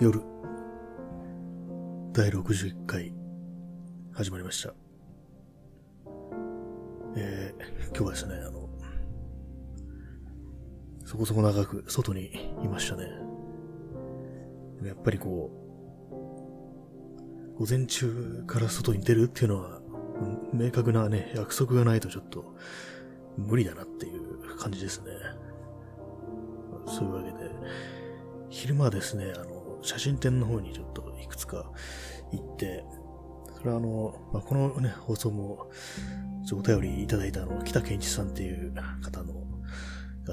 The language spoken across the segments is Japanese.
夜、第61回、始まりました。えー、今日はですね、あの、そこそこ長く外にいましたね。やっぱりこう、午前中から外に出るっていうのは、明確なね、約束がないとちょっと無理だなっていう感じですね。そういうわけで、昼間ですね、あの、写真展の方にちょっといくつか行って、それはあの、まあ、このね、放送も、お便りいただいたあの、北健一さんっていう方の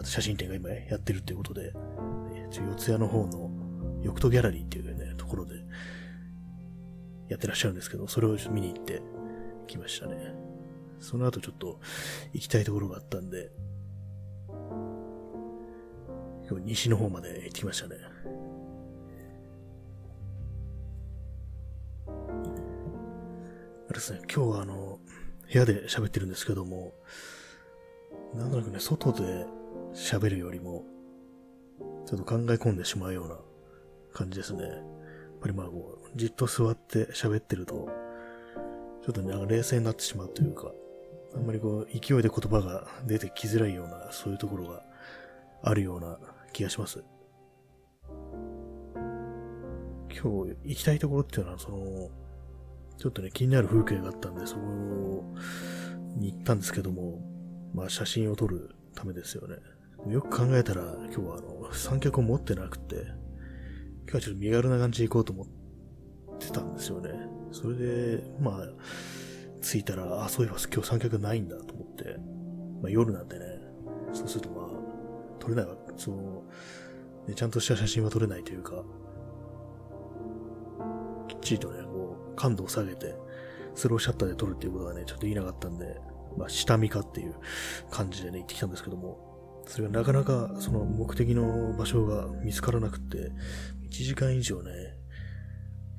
写真展が今やってるっていうことで、四谷の方のヨクギャラリーっていうね、ところでやってらっしゃるんですけど、それを見に行ってきましたね。その後ちょっと行きたいところがあったんで、西の方まで行ってきましたね。あれですね、今日はあの、部屋で喋ってるんですけども、なんとなくね、外で喋るよりも、ちょっと考え込んでしまうような感じですね。やっぱりまあこう、じっと座って喋ってると、ちょっとね、なんか冷静になってしまうというか、あんまりこう、勢いで言葉が出てきづらいような、そういうところがあるような気がします。今日行きたいところっていうのは、その、ちょっとね、気になる風景があったんで、そこに行ったんですけども、まあ写真を撮るためですよね。よく考えたら、今日はあの、三脚を持ってなくて、今日はちょっと身軽な感じで行こうと思ってたんですよね。それで、まあ、着いたら、あ、そういえば今日三脚ないんだと思って、まあ夜なんでね、そうするとまあ、撮れないわ、その、ね、ちゃんとした写真は撮れないというか、きっちりとね、感度を下げて、スローシャッターで撮るっていうことがね、ちょっと言いなかったんで、まあ、下見かっていう感じでね、行ってきたんですけども、それがなかなかその目的の場所が見つからなくって、1時間以上ね、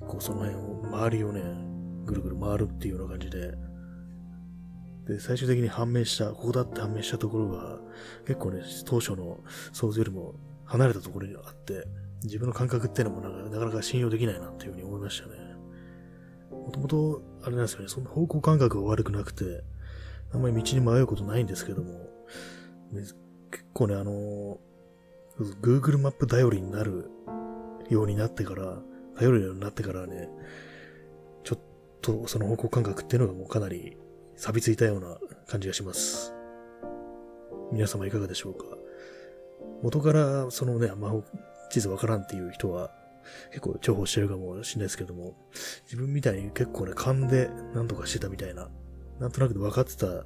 こうその辺を、周りをね、ぐるぐる回るっていうような感じで、で、最終的に判明した、ここだって判明したところが、結構ね、当初の想像よりも離れたところにあって、自分の感覚っていうのもなかなか信用できないなっていうふうに思いましたね。もともと、あれなんですよね、そんな方向感覚が悪くなくて、あんまり道に迷うことないんですけども、結構ね、あの、Google マップ頼りになるようになってから、頼るようになってからね、ちょっとその方向感覚っていうのがもうかなり錆びついたような感じがします。皆様いかがでしょうか？元からそのね、魔法地図わからんっていう人は結構重宝してるかもしれないですけども、自分みたいに結構ね、勘で何とかしてたみたいななんとなく分かってた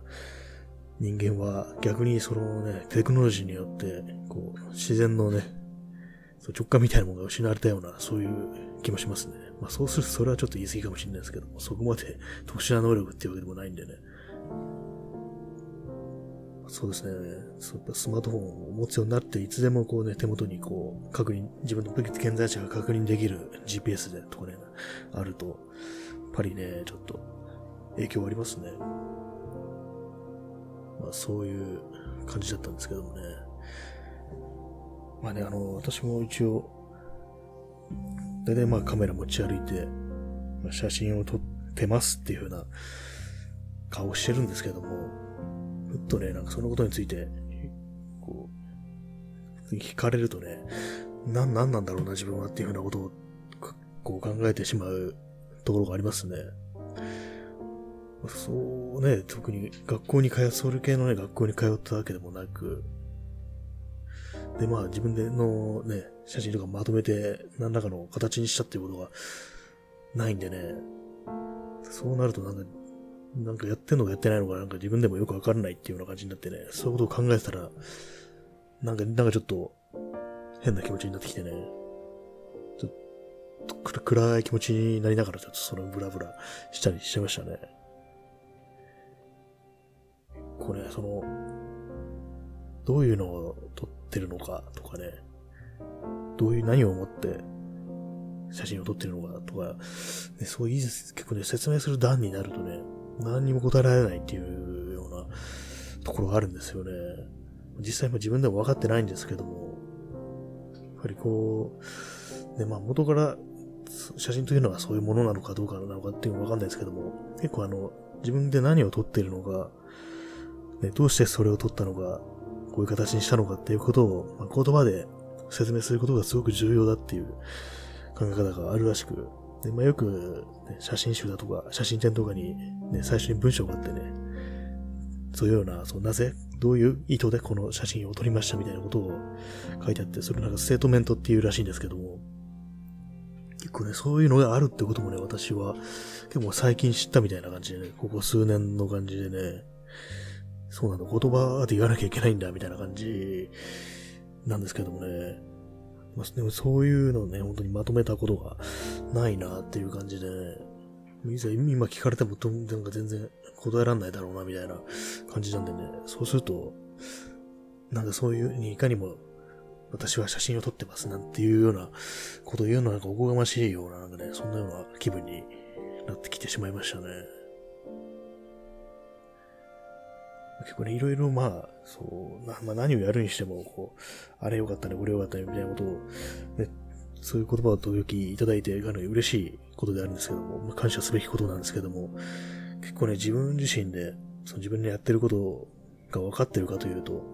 人間は逆にそのね、テクノロジーによって、こう、自然のね、直感みたいなものが失われたような、そういう気もしますね。まあそうするとそれはちょっと言い過ぎかもしれないですけども、そこまで特殊な能力っていうわけでもないんでね。そうですね。スマートフォンを持つようになって、いつでもこうね、手元にこう、確認、自分の現在地が確認できる GPS でとかね、あると、やっぱりね、ちょっと影響ありますね。まあそういう感じだったんですけどもね。まあね、あの、私も一応、大体まあカメラ持ち歩いて、写真を撮ってますっていう風な顔してるんですけども、っとね、なんかそのことについて、こう、聞かれるとね、な、なんなんだろうな自分はっていう風なことを、こう考えてしまうところがありますね。そうね、特に学校に通う、それ系のね、学校に通ったわけでもなく、で、まあ自分でのね、写真とかまとめて何らかの形にしたっていうことがないんでね、そうなるとなんか、なんかやってんのかやってないのかなんか自分でもよくわからないっていうような感じになってね、そういうことを考えてたら、なんか、なんかちょっと変な気持ちになってきてね、ちょっと暗い気持ちになりながらちょっとそのブラブラしたりしてましたね。構ね、その、どういうのを撮ってるのかとかね、どういう何を思って写真を撮ってるのかとか、ね、そういう結構ね、説明する段になるとね、何にも答えられないっていうようなところがあるんですよね。実際も自分でも分かってないんですけども、やっぱりこう、ね、まあ元から写真というのはそういうものなのかどうかなのかっていうのはわかんないですけども、結構あの、自分で何を撮ってるのか、ね、どうしてそれを撮ったのか、こういう形にしたのかっていうことを、まあ、言葉で説明することがすごく重要だっていう考え方があるらしく、でまあ、よく、ね、写真集だとか、写真展とかに、ね、最初に文章があってね、そういうような、そうなぜ、どういう意図でこの写真を撮りましたみたいなことを書いてあって、それなんかステートメントっていうらしいんですけども、結構ね、そういうのがあるってこともね、私は結構最近知ったみたいな感じでね、ここ数年の感じでね、そうなの、言葉で言わなきゃいけないんだみたいな感じなんですけどもね、まあ、でもそういうのをね、本当にまとめたことがないなっていう感じで。ね、いざ今聞かれてもなんか全然答えらんないだろうなみたいな感じなんでね、そうすると、なんかそういうにいかにも私は写真を撮ってますなんていうようなことを言うのはなんかおこがましいような、なんかね、そんなような気分になってきてしまいましたね。結構ね、いろいろまあ、そう、まあ、何をやるにしても、こう、あれよかったね、これよかったね、みたいなことを、ね、そういう言葉を時々いただいて、かなり嬉しいことであるんですけども、まあ、感謝すべきことなんですけども、結構ね、自分自身で、その自分のやってることが分かってるかというと、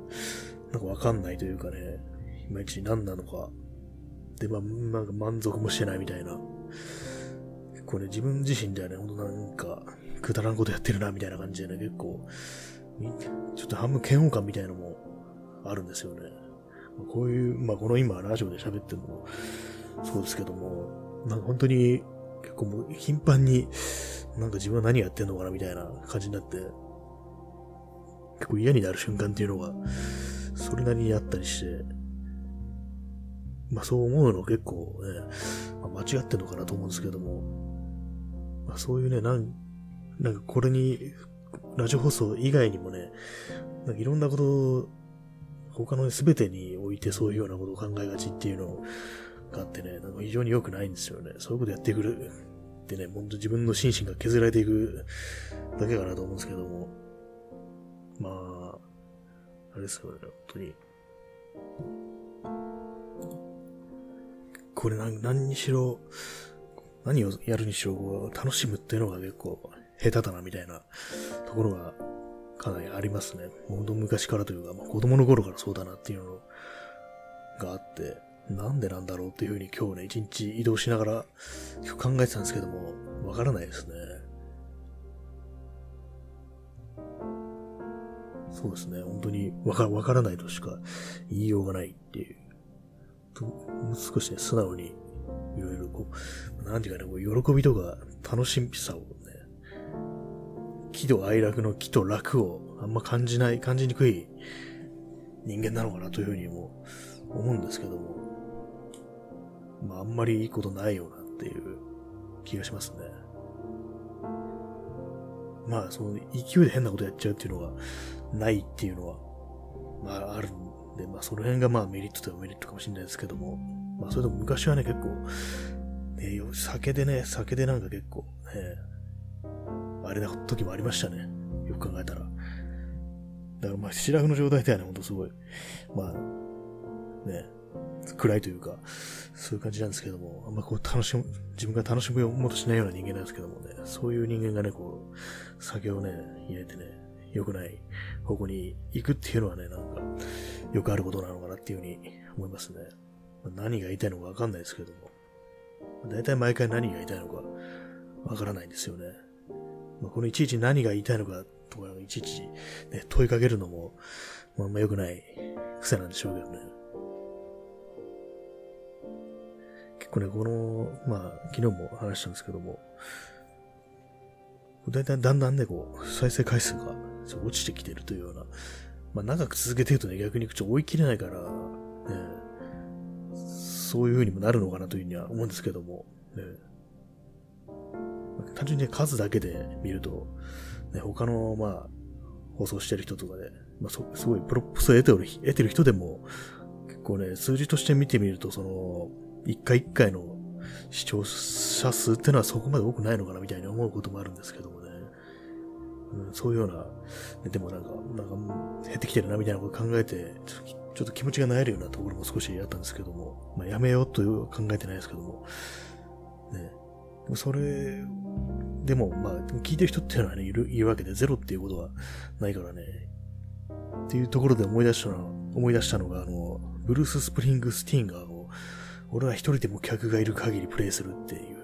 なんか分かんないというかね、いまいち何なのか、で、まあ、なんか満足もしてないみたいな、結構ね、自分自身ではね、ほんとなんか、くだらんことやってるな、みたいな感じでね、結構、ちょっと半分嫌悪感みたいのもあるんですよね。こういう、まあこの今ラジオで喋ってるのもそうですけども、なんか本当に結構もう頻繁になんか自分は何やってんのかなみたいな感じになって、結構嫌になる瞬間っていうのがそれなりにあったりして、まあそう思うの結構ね、まあ、間違ってんのかなと思うんですけども、まあそういうね、なん、なんかこれにラジオ放送以外にもね、なんかいろんなことを、他の全てにおいてそういうようなことを考えがちっていうのがあってね、なんか非常に良くないんですよね。そういうことやってくるってね、ほんと自分の心身が削られていくだけかなと思うんですけども。まあ、あれですよね、本当に。これ何何にしろ、何をやるにしろ楽しむっていうのが結構下手だなみたいなところがかなりありますね。ほんと昔からというか、まあ、子供の頃からそうだなっていうのがあって、なんでなんだろうっていうふうに今日ね、一日移動しながら考えてたんですけども、わからないですね。そうですね。本当にわかわからないとしか言いようがないっていう。もう少しね、素直にいろいろこう、なんていうかね、こう喜びとか楽しみさを喜怒哀楽の喜と楽をあんま感じない、感じにくい人間なのかなというふうにも思うんですけども、まああんまりいいことないよなっていう気がしますね。まあその勢いで変なことやっちゃうっていうのがないっていうのは、まああるんで、まあその辺がまあメリットとはメリットかもしれないですけども、まあそれでも昔はね結構、ね、酒でね、酒でなんか結構、ね、あれな時もありましたね。よく考えたら。だからまあ、白髪の状態ではね、ほんとすごい、まあ、ね、暗いというか、そういう感じなんですけども、あんまこう楽しむ、自分が楽しむもうとしないような人間なんですけどもね、そういう人間がね、こう、酒をね、入れてね、良くない方向に行くっていうのはね、なんか、よくあることなのかなっていうふうに思いますね。何が言いたいのかわかんないですけども、大体毎回何が言いたいのかわからないんですよね。まあ、このいちいち何が言いたいのかとか、いちいち、ね、問いかけるのも、まあ、あ良くない癖なんでしょうけどね。結構ね、この、まあ、昨日も話したんですけども、だいたいだんだんね、こう、再生回数が落ちてきてるというような、まあ、長く続けてるとね、逆にちょっと追い切れないから、ね、そういう風にもなるのかなというふうには思うんですけども、ね、単純に数だけで見ると、ね、他の、まあ、放送してる人とかで、まあ、すごいプロップスを得てる得てる人でも、結構ね、数字として見てみると、その、一回一回の視聴者数ってのはそこまで多くないのかなみたいに思うこともあるんですけどもね。うん、そういうような、ね、でもなんか、なんか減ってきてるなみたいなこと考えて、ちょっちょっと気持ちが萎えるようなところも少しあったんですけども、まあ、やめようと考えてないですけども、ね。それ、でも、まあ、聞いてる人っていうのはね、いる、いるわけで、ゼロっていうことはないからね。っていうところで思い出したのは思い出したのが、あの、ブルース・スプリングスティンガーンが、俺は一人でも客がいる限りプレイするっていう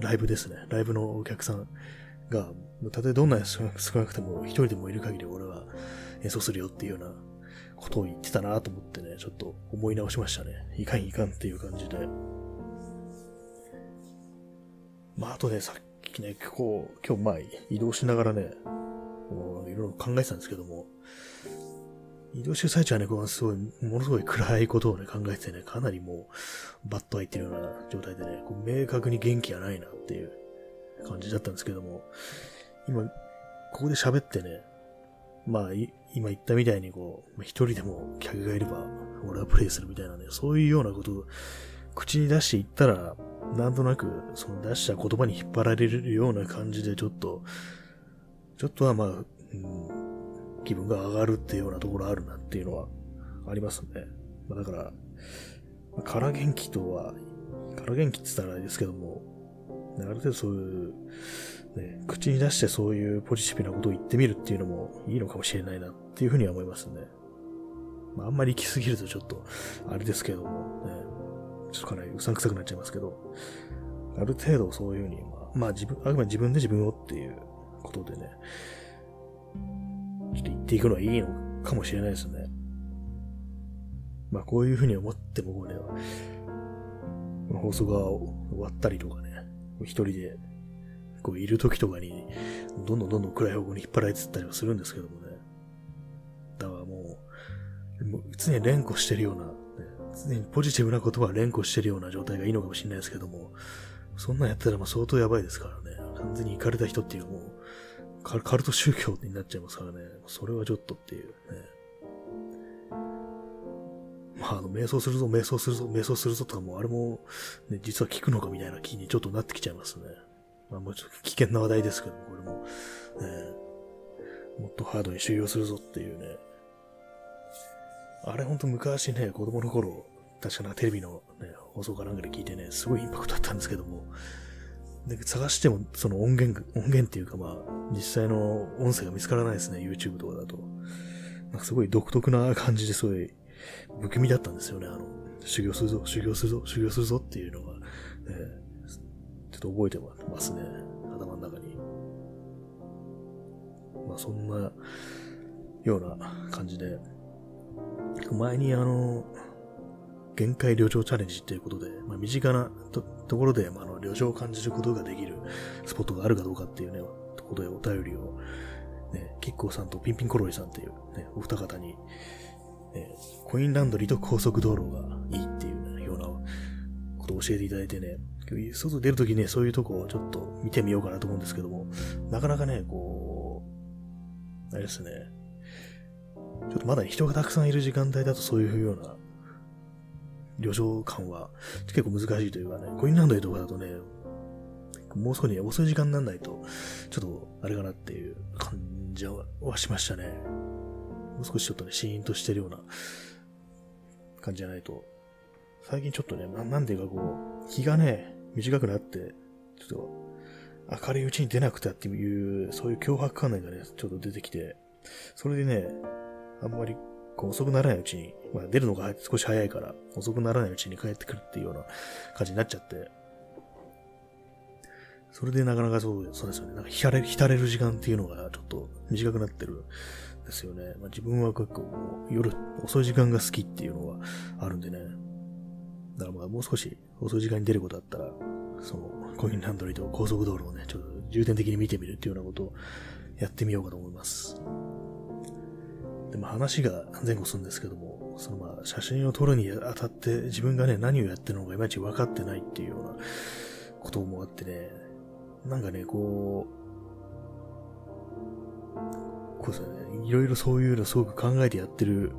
ライブですね。ライブのお客さんが、たとえどんな少なくても一人でもいる限り俺は演奏するよっていうようなことを言ってたなと思ってね、ちょっと思い直しましたね。いかんいかんっていう感じで。まあ、あとね、さっきね、こう、今日まあ移動しながらね、いろいろ考えてたんですけども、移動してる最中はね、こう、すごい、ものすごい暗いことをね、考えてね、かなりもう、バッと入ってるような状態でね、こう明確に元気がないなっていう感じだったんですけども、今、ここで喋ってね、まあ、今言ったみたいにこう、一人でも客がいれば、俺はプレイするみたいなね、そういうようなことを口に出していったら、なんとなく、その出した言葉に引っ張られるような感じで、ちょっと、ちょっとはまあ、うん、気分が上がるっていうようなところあるなっていうのはありますね。まあ、だから、空元気とは、空元気って言ったらあれですけども、ある程度そういう、ね、口に出してそういうポジティブなことを言ってみるっていうのもいいのかもしれないなっていうふうには思いますね。まあ、あんまり行き過ぎるとちょっと、あれですけども、ね、ちょっとかなりうさんくさくなっちゃいますけど、ある程度そういうふうに、まあ、まあ自分、あくまで自分で自分をっていうことでね、ちょっと言っていくのはいいのかもしれないですね。まあこういうふうに思ってもね、放送が終わったりとかね、一人でこういる時とかに、どんどんどんどん暗い方向に引っ張られてったりはするんですけどもね。だからもう、もう常に連呼してるような、常にポジティブなことは連呼してるような状態がいいのかもしれないですけども、そんなんやったらまあ相当やばいですからね。完全に行かれた人っていうのもう、カルト宗教になっちゃいますからね。それはちょっとっていうね。まあ、あの、瞑想するぞ、瞑想するぞ、瞑想するぞとかも、あれも、ね、実は聞くのかみたいな気にちょっとなってきちゃいますね。まあ、もうちょっと危険な話題ですけども、これも、ね、もっとハードに修行するぞっていうね。あれほんと昔ね、子供の頃、確かなテレビのね、放送かなんかで聞いてね、すごいインパクトあったんですけども、で、探しても、その音源、音源っていうかまあ、実際の音声が見つからないですね、YouTube とかだと。なんかすごい独特な感じですごい不気味だったんですよね、あの、修行するぞ、修行するぞ、修行するぞっていうのが、ね、ちょっと覚えてますね、頭の中に。まあそんなような感じで、前にあの、限界旅情チャレンジっていうことで、まあ、身近なところで、まあ、の旅情を感じることができるスポットがあるかどうかっていうね、ところでお便りを、ね、キッコーさんとピンピンコロリさんっていう、ね、お二方に、ね、コインランドリーと高速道路がいいっていう、ね、ようなことを教えていただいてね、外出るときね、そういうとこをちょっと見てみようかなと思うんですけども、なかなかね、こう、あれですね、ちょっとまだ人がたくさんいる時間帯だとそういうような旅情感は結構難しいというかね、コインランドリーとかだとね、もう少し遅い時間にならないと、ちょっとあれかなっていう感じはしましたね。もう少しちょっとね、シーンとしてるような感じじゃないと。最近ちょっとね、なんていうかこう、日がね、短くなって、ちょっと明るいうちに出なくてっていう、そういう脅迫観念がね、ちょっと出てきて、それでね、あんまりこう遅くならないうちに、まあ、出るのが少し早いから、遅くならないうちに帰ってくるっていうような感じになっちゃって、それでなかなかそう、そうですよね。なんか浸れる、浸れる時間っていうのがちょっと短くなってるんですよね。まあ、自分は結構夜遅い時間が好きっていうのはあるんでね。だからまあもう少し遅い時間に出ることだったら、そのコインランドリーと高速道路をね、ちょっと重点的に見てみるっていうようなことをやってみようかと思います。でも話が前後するんですけども、そのまあ写真を撮るにあたって自分がね、何をやってるのかいまいち分かってないっていうようなこともあってね、なんかね、こう、こうですね、いろいろそういうのすごく考えてやってる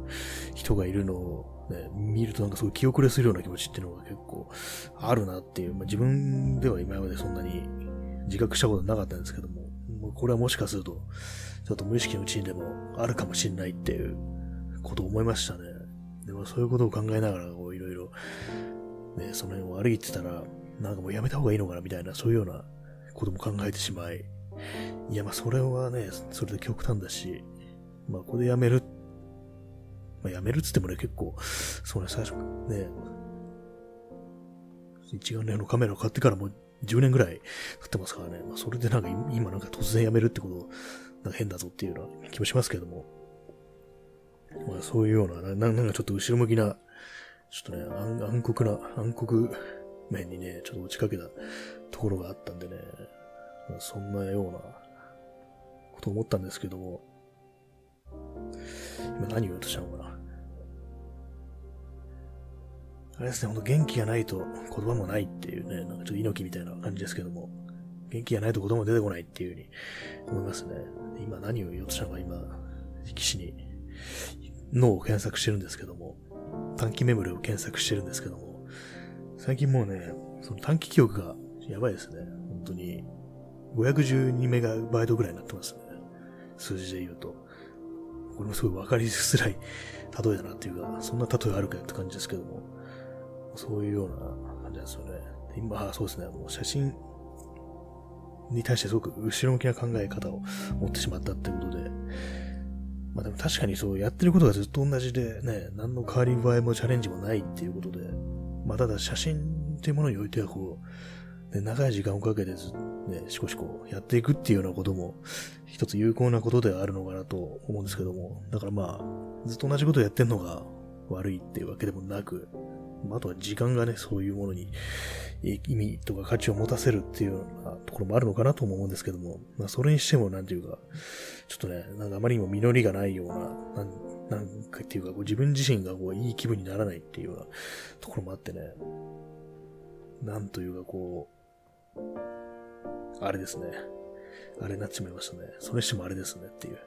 人がいるのをね、見るとなんかすごい気遅れするような気持ちっていうのが結構あるなっていう、まあ、自分では今までそんなに自覚したことなかったんですけども、これはもしかすると、ちょっと無意識のうちにでもあるかもしれないっていうことを思いましたね。でもそういうことを考えながら、こう、いろいろ、ね、その辺を歩いてたら、なんかもうやめた方がいいのかな、みたいな、そういうようなことも考えてしまい、いや、まあ、それはね、それで極端だし、まあ、ここでやめる、まあ、やめるっつってもね、結構、そうね、最初、ね、一眼レフのカメラを買ってからも10年ぐらい経ってますからね、まあ、それでなんか今なんか突然やめるってこと、なんか変だぞっていうような気もしますけども、まあ、そういうような、ななんかちょっと後ろ向きな、ちょっとね、暗暗黒な、暗黒面にね、ちょっと落ちかけたところがあったんでね、まあ、そんなようなこと思ったんですけども、今何を言おうとしたのかな。あれですね、ほんと元気がないと言葉もないっていうね、なんかちょっと猪木みたいな感じですけども、元気がないと言葉も出てこないっていうふうに思いますね。今何を言おうとしたのか今、騎士に脳を検索してるんですけども、短期メモリを検索してるんですけども、最近もうね、その短期記憶がやばいですね。本当に。512メガバイトぐらいになってますね。数字で言うと。これもすごいわかりづらい例えだなっていうか、そんな例えあるかよって感じですけども、そういうような感じなんですよね。今、そうですね、もう写真に対してすごく後ろ向きな考え方を持ってしまったってことで、まあでも確かにそうやってることがずっと同じでね、何の変わり映えもチャレンジもないっていうことで、まあただ写真っていうものにおいてはこう、ね、長い時間をかけてずね、しこしこやっていくっていうようなことも一つ有効なことではあるのかなと思うんですけども、だからまあ、ずっと同じことをやってんのが悪いっていうわけでもなく、あとは時間がね、そういうものに意味とか価値を持たせるっていうようなところもあるのかなとも思うんですけども、まあそれにしてもなんていうか、ちょっとね、なんかあまりにも実りがないような、なんかっていうか、こう自分自身がこういい気分にならないっていうようなところもあってね、なんというかこう、あれですね。あれになっちまいましたね。それにしてもあれですねっていう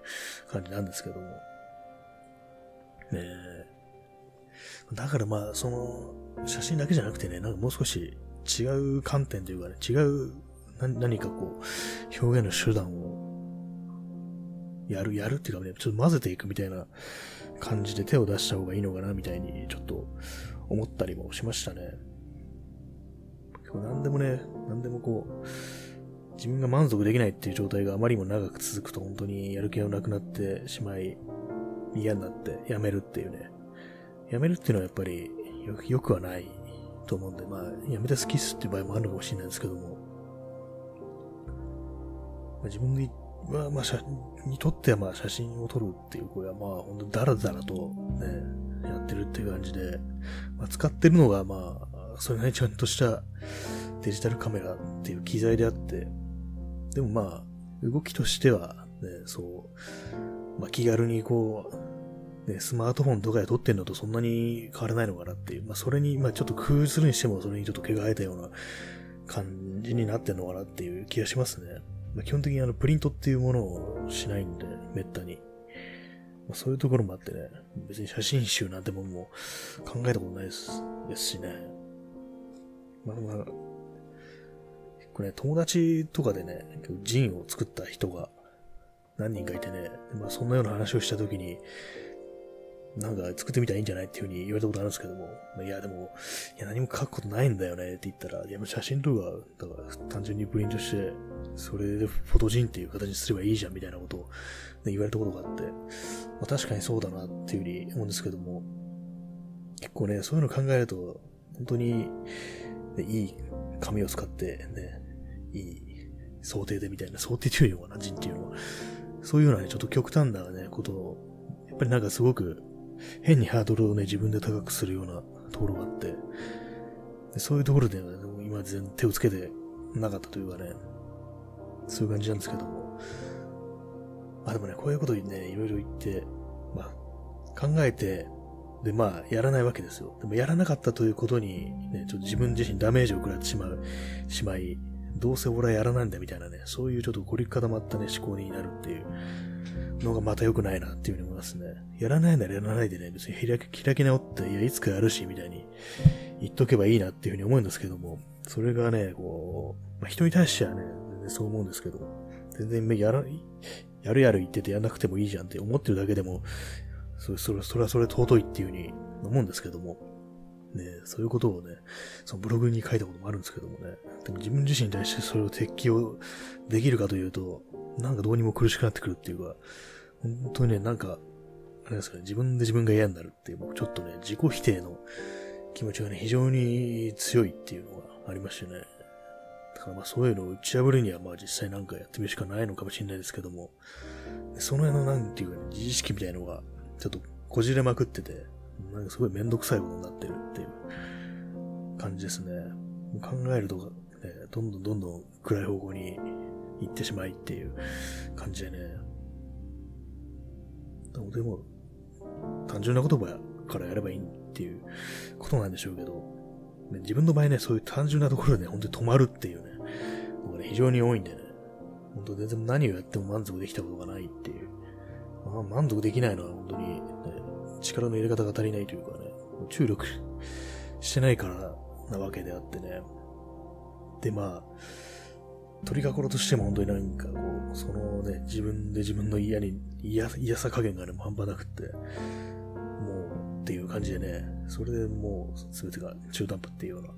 感じなんですけども。ねえ。だからまあ、その、写真だけじゃなくてね、なんかもう少し違う観点というかね、違う何かこう、表現の手段をやる、やるっていうかね、ちょっと混ぜていくみたいな感じで手を出した方がいいのかなみたいにちょっと思ったりもしましたね。何でもね、何でもこう、自分が満足できないっていう状態があまりにも長く続くと本当にやる気がなくなってしまい、嫌になってやめるっていうね。やめるっていうのはやっぱりよよくはないと思うんで、まあ、やめたスキスっていう場合もあるのかもしれないですけども、まあ、自分は、まあ、写にとってはまあ写真を撮るっていう声はまあ、ほんとダラダラとね、やってるっていう感じで、まあ、使ってるのがまあ、それなりちゃんとしたデジタルカメラっていう機材であって、でもまあ、動きとしてはね、そう、まあ気軽にこう、ね、スマートフォンとかで撮ってんのとそんなに変わらないのかなっていう、まあそれに、まあちょっと工夫するにしてもそれにちょっと毛が生えたような感じになってんのかなっていう気がしますね。まあ、基本的にあのプリントっていうものをしないんで、めったに。まあ、そういうところもあってね、別に写真集なんてもんも考えたことないですですしね。まあまあ、結構ね、友達とかでね、ジンを作った人が何人かいてね、まあそんなような話をしたときに、なんか作ってみたらいいんじゃないっていう風に言われたことあるんですけども、いやでも、いや何も書くことないんだよねって言ったら、いや写真とか、だから単純にプリントして、それでフォトジンっていう形にすればいいじゃんみたいなことを、言われたことがあって、まあ、確かにそうだなっていう風に思うんですけども、結構ね、そういうの考えると、本当に、ね、いい紙を使ってね、いい想定でみたいな、想定というのかな、人っていうのは。そういうようなね、ちょっと極端なね、ことを、やっぱりなんかすごく変にハードルをね、自分で高くするようなところがあって、そういうところでは、ね、今全然手をつけてなかったというかね、そういう感じなんですけども。まあでもね、こういうことにね、いろいろ言って、まあ、考えて、で、まあ、やらないわけですよ。でも、やらなかったということに、ね、ちょっと自分自身ダメージを食らってしまう、しまい、どうせ俺はやらないんだみたいなね、そういうちょっと凝り固まったね、思考になるっていうのがまた良くないなっていうふうに思いますね。やらないならやらないでね、別に開き、開き直って、いや、いつかやるし、みたいに言っとけばいいなっていうふうに思うんですけども、それがね、こう、まあ、人に対してはね、全然そう思うんですけど、全然やら、やるやる言っててやんなくてもいいじゃんって思ってるだけでも、それ、それ、それはそれ尊いっていうふうに思うんですけども、ね、そういうことをね、そのブログに書いたこともあるんですけどもね、でも自分自身に対してそれを適用できるかというと、なんかどうにも苦しくなってくるっていうか、本当にね、なんか、あれですかね、自分で自分が嫌になるっていう、ちょっとね、自己否定の気持ちがね、非常に強いっていうのがありましてね。だからまあそういうのを打ち破るにはまあ実際なんかやってみるしかないのかもしれないですけども、その辺のなんていうか、ね、自意識みたいのがちょっとこじれまくってて、なんかすごいめんどくさいことになってるっていう感じですね。考えると、ね、どんどんどんどん暗い方向に行ってしまいっていう感じでね。でも、単純な言葉からやればいいっていうことなんでしょうけど、自分の場合ね、そういう単純なところでね、本当に止まるっていうね、のがね、非常に多いんでね、本当全然何をやっても満足できたことがないっていう。まあ、満足できないのは本当に、ね、力の入れ方が足りないというかね、注力してないからなわけであってね。で、まあ、取り心としても本当になんかこう、そのね、自分で自分の嫌に、嫌、嫌さ加減がね、半端なくって、もう、っていう感じでね、それでもう、すべてが中途半端っていうような、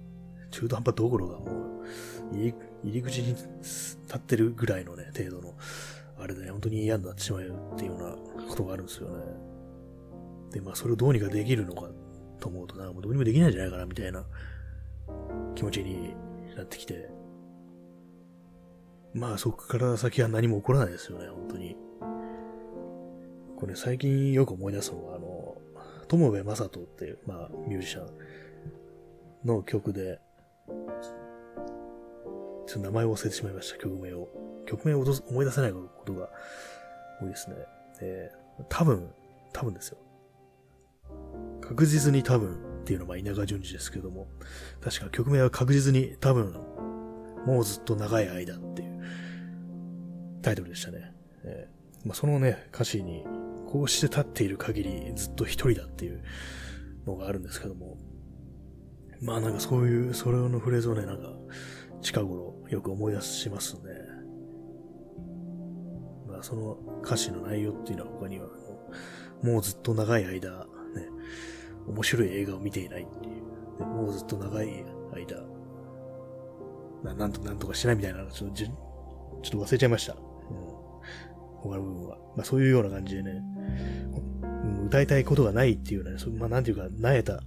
中途半端どころかもう、入り入り口に立ってるぐらいのね、程度の、あれでね、本当に嫌になってしまうっていうようなことがあるんですよね。で、まあ、それをどうにかできるのかと思うとな、もうどうにもできないんじゃないかな、みたいな気持ちになってきて、まあそこから先は何も起こらないですよね、本当に。これ最近よく思い出すのは、あの、友部正人っていう、まあミュージシャンの曲で、ちょっと名前を忘れてしまいました、曲名を。曲名を思い出せないことが多いですね。えー、多分、多分ですよ。確実に多分っていうのは稲川淳二ですけども、確か曲名は確実に多分、もうずっと長い間っていうタイトルでしたね。えー、まあ、そのね、歌詞に、こうして立っている限りずっと一人だっていうのがあるんですけども、まあなんかそういう、それのフレーズをね、なんか、近頃よく思い出しますね。まあその歌詞の内容っていうのは他には、もうずっと長い間、ね、面白い映画を見ていないっていう。もうずっと長い間、ななんとなんとかしないみたいな、ちょっと、ちょっと忘れちゃいました。他の部分は。まあそういうような感じでね、歌いたいことがないっていうね、まあなんていうか、なえた、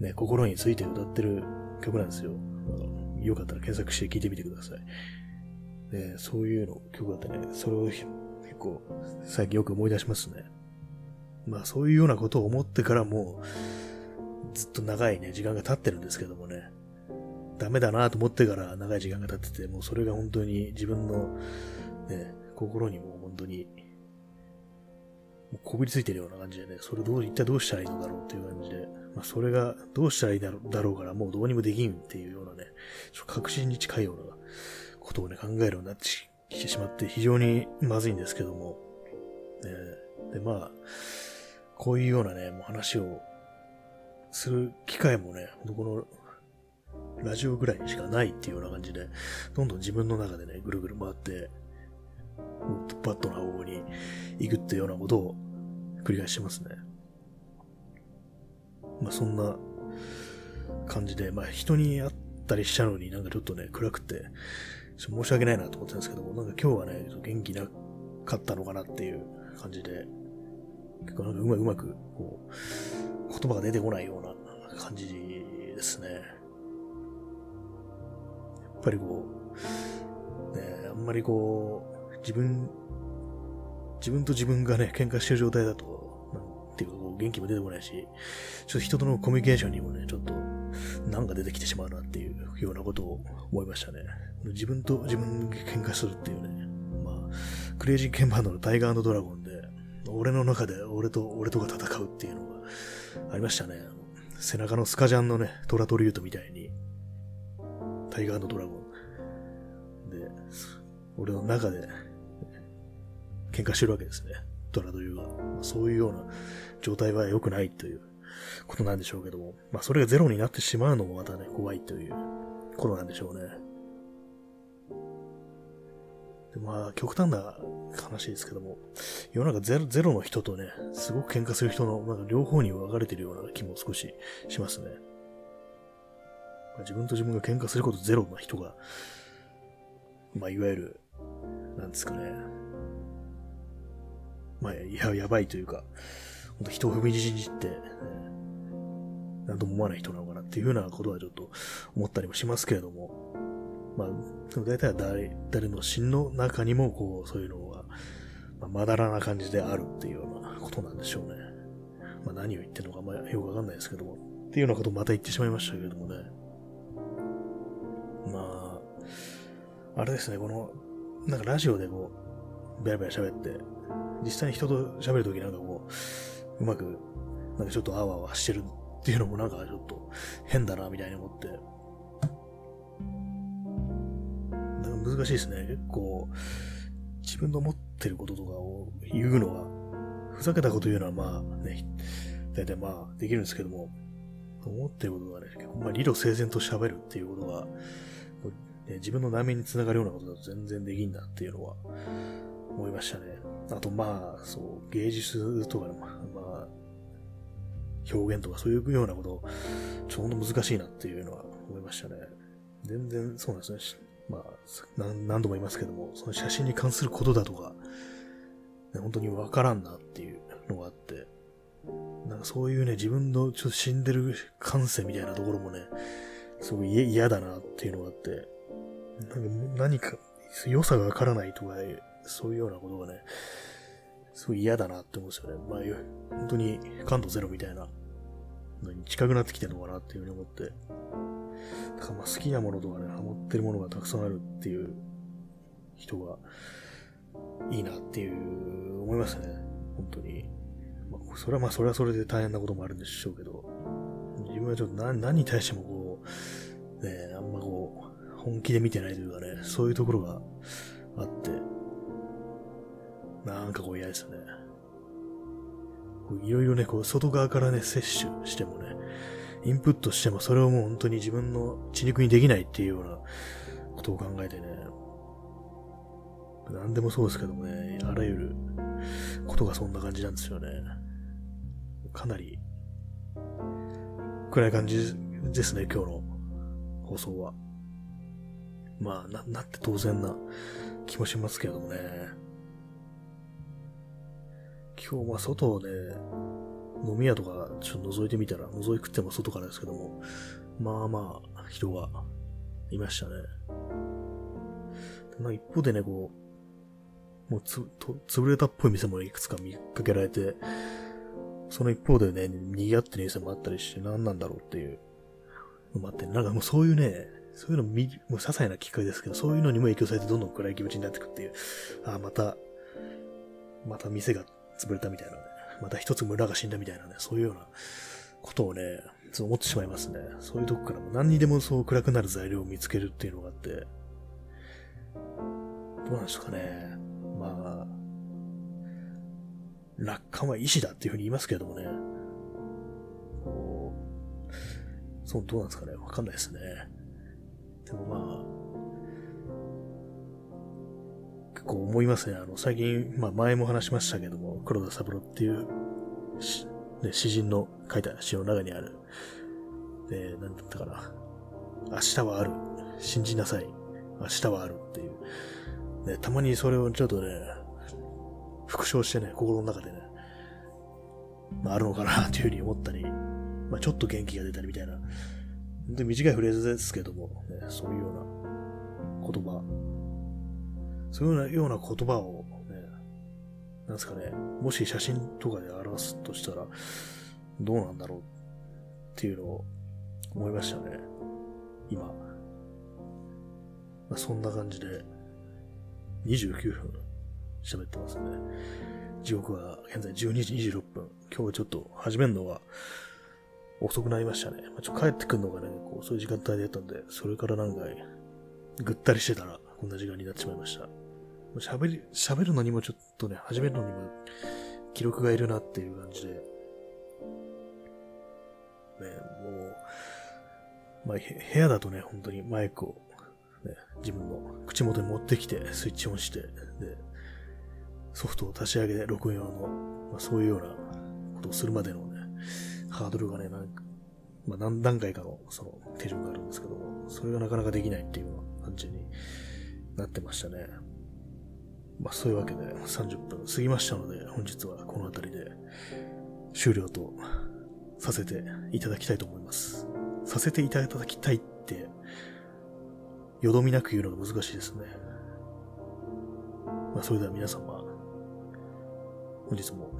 ね、心について歌ってる曲なんですよ。よかったら検索して聴いてみてください。ね、そういうの曲だってね、それを結構最近よく思い出しますね。まあそういうようなことを思ってからもうずっと長いね、時間が経ってるんですけどもね。ダメだなと思ってから長い時間が経ってて、もうそれが本当に自分のね、心にも本当に、こびりついてるような感じでね、それどう、一体どうしたらいいのだろうっていう感じで、まあそれがどうしたらいいだろうからもうどうにもできんっていうようなね、ちょ確信に近いようなことをね、考えるようになってきてしまって非常にまずいんですけども、ね、で、まあ、こういうようなね、もう話をする機会もね、このラジオぐらいしかないっていうような感じで、どんどん自分の中でね、ぐるぐる回って、バットな方向に行くっていうようなことを繰り返してますね。まあそんな感じで、まあ人に会ったりしたのになんかちょっとね、暗くて、申し訳ないなと思ってたんですけど、なんか今日はね、元気なかったのかなっていう感じで、結構なんかうまうまく、こう、言葉が出てこないような感じですね。ぱりこう、ね、あんまりこう、自分、自分と自分がね、喧嘩してる状態だと、なんていうかこう、元気も出てこないし、ちょっと人とのコミュニケーションにもね、ちょっと、なんか出てきてしまうなっていうようなことを思いましたね。自分と自分が喧嘩するっていうね、まあ、クレイジーケンバンドのタイガードラゴンで、俺の中で俺と、俺とが戦うっていうのがありましたね。背中のスカジャンのね、トラトリュートみたいに、タイガードラゴン。で、俺の中で、喧嘩してるわけですね。ドラドリューが。そういうような状態は良くないということなんでしょうけども、まあそれがゼロになってしまうのもまたね、怖いということなんでしょうね。でまあ、極端な話ですけども、世の中ゼロゼロの人とね、すごく喧嘩する人の、なんか両方に分かれてるような気も少ししますね。自分と自分が喧嘩することゼロな人が、まあ、いわゆる、なんですかね。まあ、いや、やばいというか、本当人を踏みにじって、ね、なんとも思わない人なのかなっていうふうなことはちょっと思ったりもしますけれども、まあ、でも大体は誰、誰の心の中にも、こう、そういうのが、まあ、まだらな感じであるっていうようなことなんでしょうね。まあ、何を言ってるのか、まあ、よくわかんないですけども、っていうようなことをまた言ってしまいましたけれどもね。まあ、あれですね、この、なんかラジオでこう、ベラベラ喋って、実際に人と喋るときなんかこう、うまく、なんかちょっとあわあわしてるっていうのもなんかちょっと変だな、みたいに思って。なんか難しいですね。結構、自分の思ってることとかを言うのは、ふざけたこと言うのはまあね、大体まあできるんですけども、思ってることがね、結構まあ理路整然と喋るっていうことが、ね、自分の内面につながるようなことだと全然できんなっていうのは思いましたね。あとまあ、そう、芸術とかまあ、表現とかそういうようなこと、ちょうど難しいなっていうのは思いましたね。全然そうなんですね。まあ、何度も言いますけども、その写真に関することだとか、ね、本当にわからんなっていうのがあって、そういうね、自分のちょっと死んでる感性みたいなところもね、すごい嫌だなっていうのがあって、なんか何か良さがわからないとか、そういうようなことがね、すごい嫌だなって思うんですよね。まあ、本当に感度ゼロみたいなのに近くなってきてるのかなっていうふうに思って。だからまあ好きなものとかね、ハマってるものがたくさんあるっていう人がいいなっていう思いましたね。本当に。まあ、それはまあそれはそれで大変なこともあるんでしょうけど、自分はちょっと何何に対してもこう、ね、あんまこう、本気で見てないというかね、そういうところがあって、なんかこう嫌ですよね。いろいろね、こう、外側からね、摂取してもね、インプットしてもそれをもう本当に自分の血肉にできないっていうようなことを考えてね、何でもそうですけどもね、あらゆることがそんな感じなんですよね。かなり暗い感じですね、今日の放送は。まあ、な、なって当然な気もしますけどね。今日は外をね、飲み屋とかちょっと覗いてみたら、覗いくっても外からですけども、まあまあ人がいましたね。まあ一方でね、こう、もうつ、と、潰れたっぽい店もいくつか見かけられて、その一方でね、賑わってる店もあったりして何なんだろうっていうのもあって、なんかもうそういうね、そういうの見、もう些細なきっかけですけど、そういうのにも影響されてどんどん暗い気持ちになっていくっていう、ああ、また、また店が潰れたみたいなね。また一つ村が死んだみたいなね、そういうようなことをね、そう思ってしまいますね。そういうとこからも何にでもそう暗くなる材料を見つけるっていうのがあって、どうなんですかね。楽観は意志だっていうふうに言いますけれどもね。そう、どうなんですかね。わかんないですね。でもまあ、結構思いますね。あの、最近、まあ前も話しましたけども、黒田三郎っていう、ね、詩人の書いた詩の中にある、で、何だったかな。明日はある。信じなさい。明日はあるっていう。ね、たまにそれをちょっとね、復唱してね、心の中でね、まああるのかなっていうふうに思ったり、まあちょっと元気が出たりみたいな、本当に短いフレーズですけども、ね、そういうような言葉そういうような言葉を、ね、なんですかね、もし写真とかで表すとしたら、どうなんだろうっていうのを思いましたね。今。まあ、そんな感じで、29分喋ってますね。時刻は現在12時26分。今日はちょっと始めるのが遅くなりましたね。まあ、ちょっと帰ってくるのがね、こうそういう時間帯でやったんで、それからなんかぐったりしてたらこんな時間になってしまいました。喋り、喋るのにもちょっとね、始めるのにも記録がいるなっていう感じで、ね、もう、まあ、部屋だとね、本当にマイクをね、自分の口元に持ってきてスイッチオンして、で、ソフトを立ち上げて録音用の、まあ、そういうようなことをするまでのね、ハードルがね、なんか、まあ、何段階かのその手順があるんですけど、それがなかなかできないっていうような感じになってましたね。まあそういうわけで30分過ぎましたので、本日はこの辺りで終了とさせていただきたいと思います。させていただきたいって、よどみなく言うのが難しいですね。まあそれでは皆様、本日も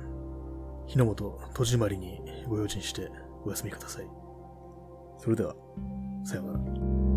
日の元戸締まりにご用心してお休みください。それでは、さようなら。